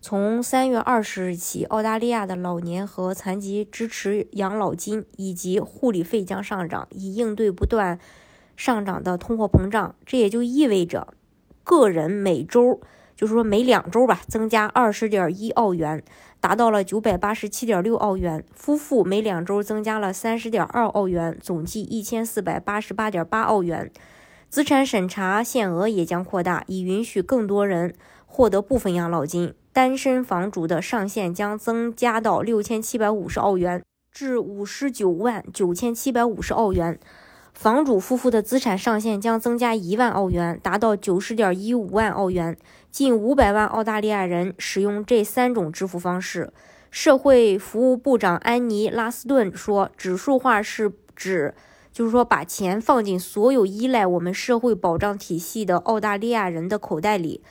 从三月二十日起，澳大利亚的老年和残疾支持养老金以及护理费将上涨，以应对不断上涨的通货膨胀。这也就意味着，个人每周，就是说每两周吧，增加二十点一澳元，达到了九百八十七点六澳元；夫妇每两周增加了三十点二澳元，总计一千四百八十八点八澳元。资产审查限额也将扩大，以允许更多人获得部分养老金。单身房主的上限将增加到六千七百五十澳元至五十九万九千七百五十澳元，房主夫妇的资产上限将增加一万澳元，达到九十点一五万澳元。近五百万澳大利亚人使用这三种支付方式。社会服务部长安妮·拉斯顿说：“指数化是指，就是说把钱放进所有依赖我们社会保障体系的澳大利亚人的口袋里。”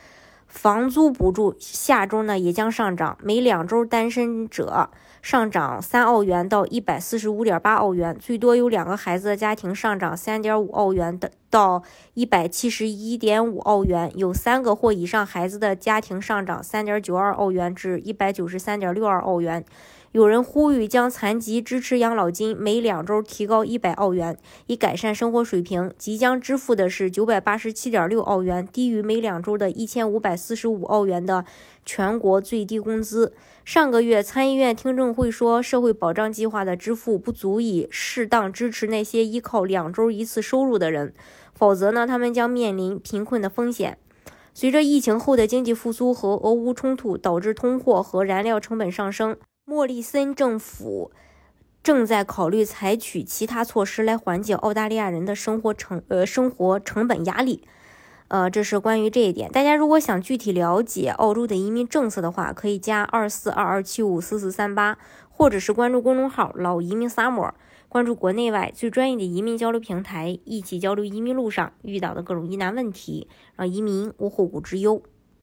房租补助下周呢也将上涨，每两周单身者上涨三澳元到一百四十五点八澳元，最多有两个孩子的家庭上涨三点五澳元的到一百七十一点五澳元，有三个或以上孩子的家庭上涨三点九二澳元至一百九十三点六二澳元。有人呼吁将残疾支持养老金每两周提高一百澳元，以改善生活水平。即将支付的是九百八十七点六澳元，低于每两周的一千五百四十五澳元的全国最低工资。上个月，参议院听证会说，社会保障计划的支付不足以适当支持那些依靠两周一次收入的人，否则呢，他们将面临贫困的风险。随着疫情后的经济复苏和俄乌冲突导致通货和燃料成本上升。莫里森政府正在考虑采取其他措施来缓解澳大利亚人的生活成呃生活成本压力。呃，这是关于这一点。大家如果想具体了解澳洲的移民政策的话，可以加二四二二七五四四三八，或者是关注公众号“老移民 summer”，关注国内外最专业的移民交流平台，一起交流移民路上遇到的各种疑难问题，让移民无后顾之忧。